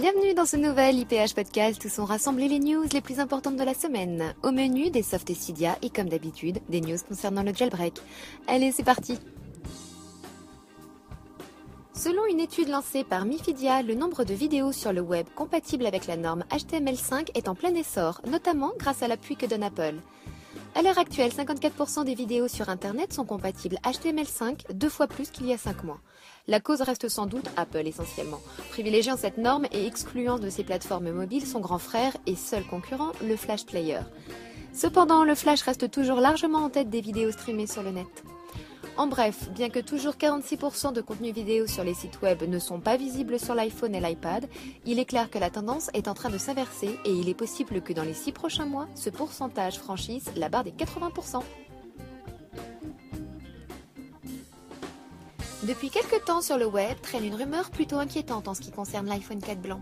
Bienvenue dans ce nouvel IPH podcast où sont rassemblées les news les plus importantes de la semaine. Au menu, des softs et Cydia et comme d'habitude, des news concernant le jailbreak. Allez, c'est parti Selon une étude lancée par Mifidia, le nombre de vidéos sur le web compatibles avec la norme HTML5 est en plein essor, notamment grâce à l'appui que donne Apple. À l'heure actuelle, 54% des vidéos sur Internet sont compatibles HTML5, deux fois plus qu'il y a 5 mois. La cause reste sans doute Apple essentiellement, privilégiant cette norme et excluant de ses plateformes mobiles son grand frère et seul concurrent, le Flash Player. Cependant, le Flash reste toujours largement en tête des vidéos streamées sur le net. En bref, bien que toujours 46% de contenus vidéo sur les sites web ne sont pas visibles sur l'iPhone et l'iPad, il est clair que la tendance est en train de s'inverser et il est possible que dans les 6 prochains mois, ce pourcentage franchisse la barre des 80%. Depuis quelques temps sur le web traîne une rumeur plutôt inquiétante en ce qui concerne l'iPhone 4 blanc.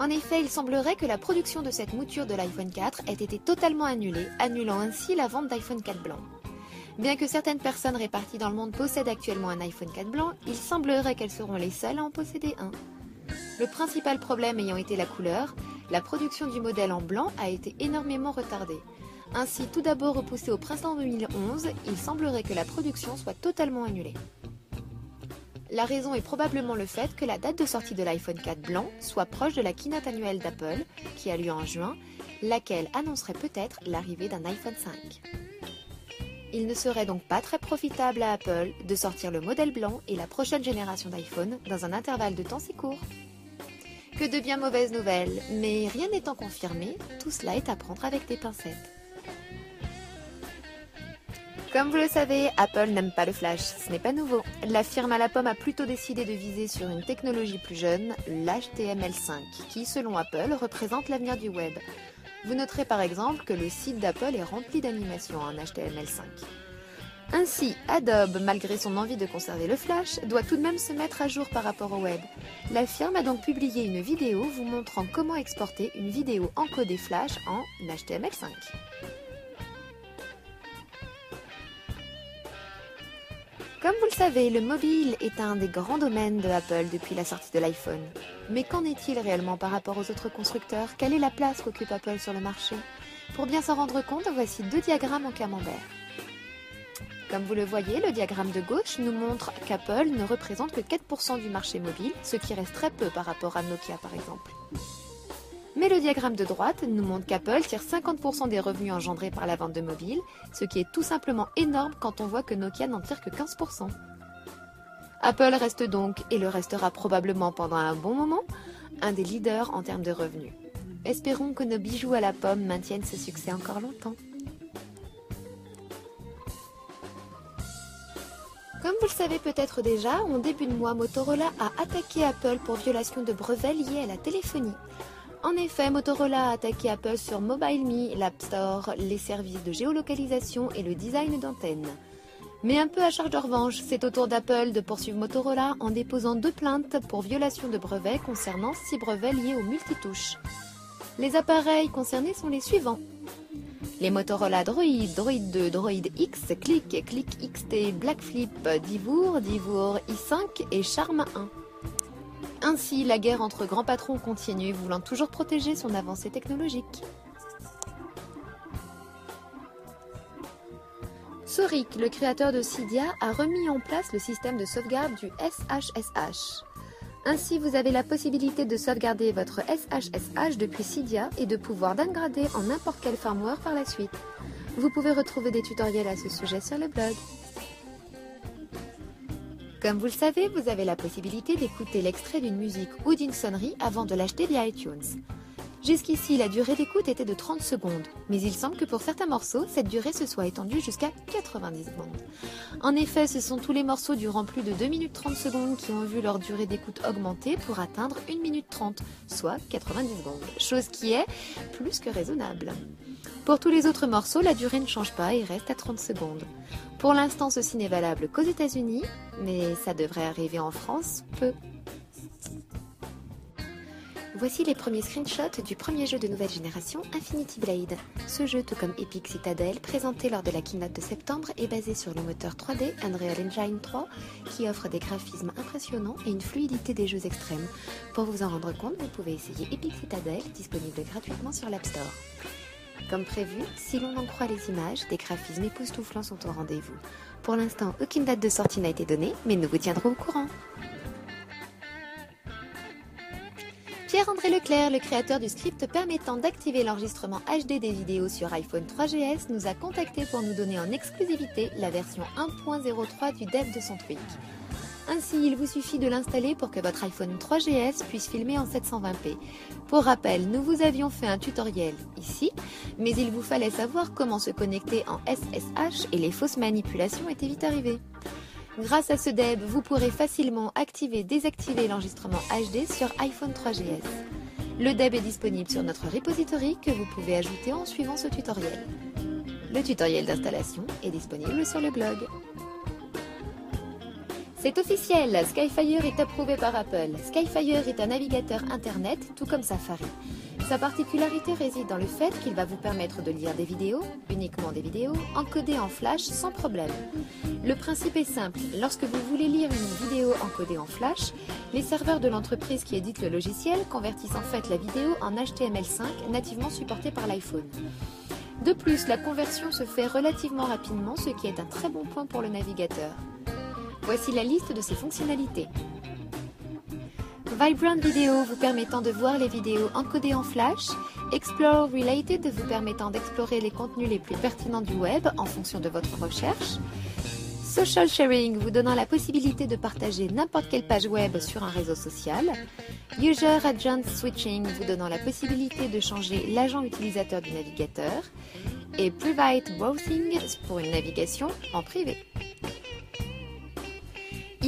En effet, il semblerait que la production de cette mouture de l'iPhone 4 ait été totalement annulée, annulant ainsi la vente d'iPhone 4 blanc. Bien que certaines personnes réparties dans le monde possèdent actuellement un iPhone 4 blanc, il semblerait qu'elles seront les seules à en posséder un. Le principal problème ayant été la couleur, la production du modèle en blanc a été énormément retardée. Ainsi, tout d'abord repoussé au printemps 2011, il semblerait que la production soit totalement annulée. La raison est probablement le fait que la date de sortie de l'iPhone 4 blanc soit proche de la keynote annuelle d'Apple, qui a lieu en juin, laquelle annoncerait peut-être l'arrivée d'un iPhone 5. Il ne serait donc pas très profitable à Apple de sortir le modèle blanc et la prochaine génération d'iPhone dans un intervalle de temps si court. Que de bien mauvaises nouvelles, mais rien n'étant confirmé, tout cela est à prendre avec des pincettes. Comme vous le savez, Apple n'aime pas le flash, ce n'est pas nouveau. La firme à la pomme a plutôt décidé de viser sur une technologie plus jeune, l'HTML5, qui, selon Apple, représente l'avenir du web. Vous noterez par exemple que le site d'Apple est rempli d'animations en HTML5. Ainsi, Adobe, malgré son envie de conserver le flash, doit tout de même se mettre à jour par rapport au web. La firme a donc publié une vidéo vous montrant comment exporter une vidéo encodée flash en HTML5. Comme vous le savez, le mobile est un des grands domaines de Apple depuis la sortie de l'iPhone. Mais qu'en est-il réellement par rapport aux autres constructeurs? Quelle est la place qu'occupe Apple sur le marché? Pour bien s'en rendre compte, voici deux diagrammes en camembert. Comme vous le voyez, le diagramme de gauche nous montre qu'Apple ne représente que 4% du marché mobile, ce qui reste très peu par rapport à Nokia par exemple. Mais le diagramme de droite nous montre qu'Apple tire 50% des revenus engendrés par la vente de mobiles, ce qui est tout simplement énorme quand on voit que Nokia n'en tire que 15%. Apple reste donc, et le restera probablement pendant un bon moment, un des leaders en termes de revenus. Espérons que nos bijoux à la pomme maintiennent ce succès encore longtemps. Comme vous le savez peut-être déjà, en début de mois, Motorola a attaqué Apple pour violation de brevets liés à la téléphonie. En effet, Motorola a attaqué Apple sur MobileMe, l'App Store, les services de géolocalisation et le design d'antenne. Mais un peu à charge de revanche, c'est au tour d'Apple de poursuivre Motorola en déposant deux plaintes pour violation de brevets concernant six brevets liés aux multitouches. Les appareils concernés sont les suivants. Les Motorola Droid, Droid 2, Droid X, Click, Click XT, Blackflip, Divour, Divour i5 et Charme 1. Ainsi, la guerre entre grands patrons continue, voulant toujours protéger son avancée technologique. Soric, le créateur de Cydia, a remis en place le système de sauvegarde du SHSH. Ainsi, vous avez la possibilité de sauvegarder votre SHSH depuis Cydia et de pouvoir downgrader en n'importe quel firmware par la suite. Vous pouvez retrouver des tutoriels à ce sujet sur le blog. Comme vous le savez, vous avez la possibilité d'écouter l'extrait d'une musique ou d'une sonnerie avant de l'acheter via iTunes. Jusqu'ici, la durée d'écoute était de 30 secondes, mais il semble que pour certains morceaux, cette durée se soit étendue jusqu'à 90 secondes. En effet, ce sont tous les morceaux durant plus de 2 minutes 30 secondes qui ont vu leur durée d'écoute augmenter pour atteindre 1 minute 30, soit 90 secondes, chose qui est plus que raisonnable. Pour tous les autres morceaux, la durée ne change pas et reste à 30 secondes. Pour l'instant, ceci n'est valable qu'aux États-Unis, mais ça devrait arriver en France peu. Voici les premiers screenshots du premier jeu de nouvelle génération, Infinity Blade. Ce jeu, tout comme Epic Citadel, présenté lors de la keynote de septembre, est basé sur le moteur 3D Unreal Engine 3, qui offre des graphismes impressionnants et une fluidité des jeux extrêmes. Pour vous en rendre compte, vous pouvez essayer Epic Citadel, disponible gratuitement sur l'App Store. Comme prévu, si l'on en croit les images, des graphismes époustouflants sont au rendez-vous. Pour l'instant, aucune date de sortie n'a été donnée, mais nous vous tiendrons au courant. Pierre-André Leclerc, le créateur du script permettant d'activer l'enregistrement HD des vidéos sur iPhone 3GS, nous a contacté pour nous donner en exclusivité la version 1.03 du dev de son tweak. Ainsi, il vous suffit de l'installer pour que votre iPhone 3GS puisse filmer en 720p. Pour rappel, nous vous avions fait un tutoriel ici, mais il vous fallait savoir comment se connecter en SSH et les fausses manipulations étaient vite arrivées. Grâce à ce DEB, vous pourrez facilement activer et désactiver l'enregistrement HD sur iPhone 3GS. Le DEB est disponible sur notre repository que vous pouvez ajouter en suivant ce tutoriel. Le tutoriel d'installation est disponible sur le blog. C'est officiel, Skyfire est approuvé par Apple. Skyfire est un navigateur Internet, tout comme Safari. Sa particularité réside dans le fait qu'il va vous permettre de lire des vidéos, uniquement des vidéos, encodées en flash sans problème. Le principe est simple, lorsque vous voulez lire une vidéo encodée en flash, les serveurs de l'entreprise qui édite le logiciel convertissent en fait la vidéo en HTML5 nativement supporté par l'iPhone. De plus, la conversion se fait relativement rapidement, ce qui est un très bon point pour le navigateur. Voici la liste de ses fonctionnalités. Vibrant Video vous permettant de voir les vidéos encodées en flash, Explore Related vous permettant d'explorer les contenus les plus pertinents du web en fonction de votre recherche, Social Sharing vous donnant la possibilité de partager n'importe quelle page web sur un réseau social, User Agent Switching vous donnant la possibilité de changer l'agent utilisateur du navigateur, et Private Browsing pour une navigation en privé.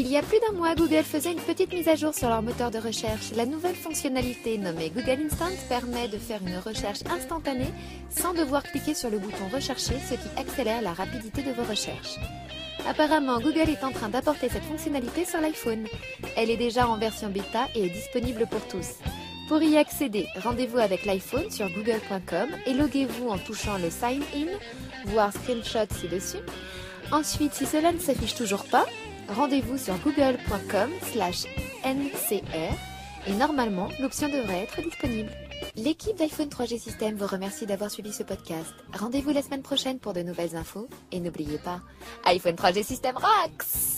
Il y a plus d'un mois, Google faisait une petite mise à jour sur leur moteur de recherche. La nouvelle fonctionnalité nommée Google Instant permet de faire une recherche instantanée sans devoir cliquer sur le bouton Rechercher, ce qui accélère la rapidité de vos recherches. Apparemment, Google est en train d'apporter cette fonctionnalité sur l'iPhone. Elle est déjà en version bêta et est disponible pour tous. Pour y accéder, rendez-vous avec l'iPhone sur google.com et loguez-vous en touchant le Sign In, voire screenshot ci-dessus. Ensuite, si cela ne s'affiche toujours pas, rendez-vous sur google.com slash ncr et normalement l'option devrait être disponible. L'équipe d'iPhone 3G System vous remercie d'avoir suivi ce podcast. Rendez-vous la semaine prochaine pour de nouvelles infos et n'oubliez pas, iPhone 3G System rocks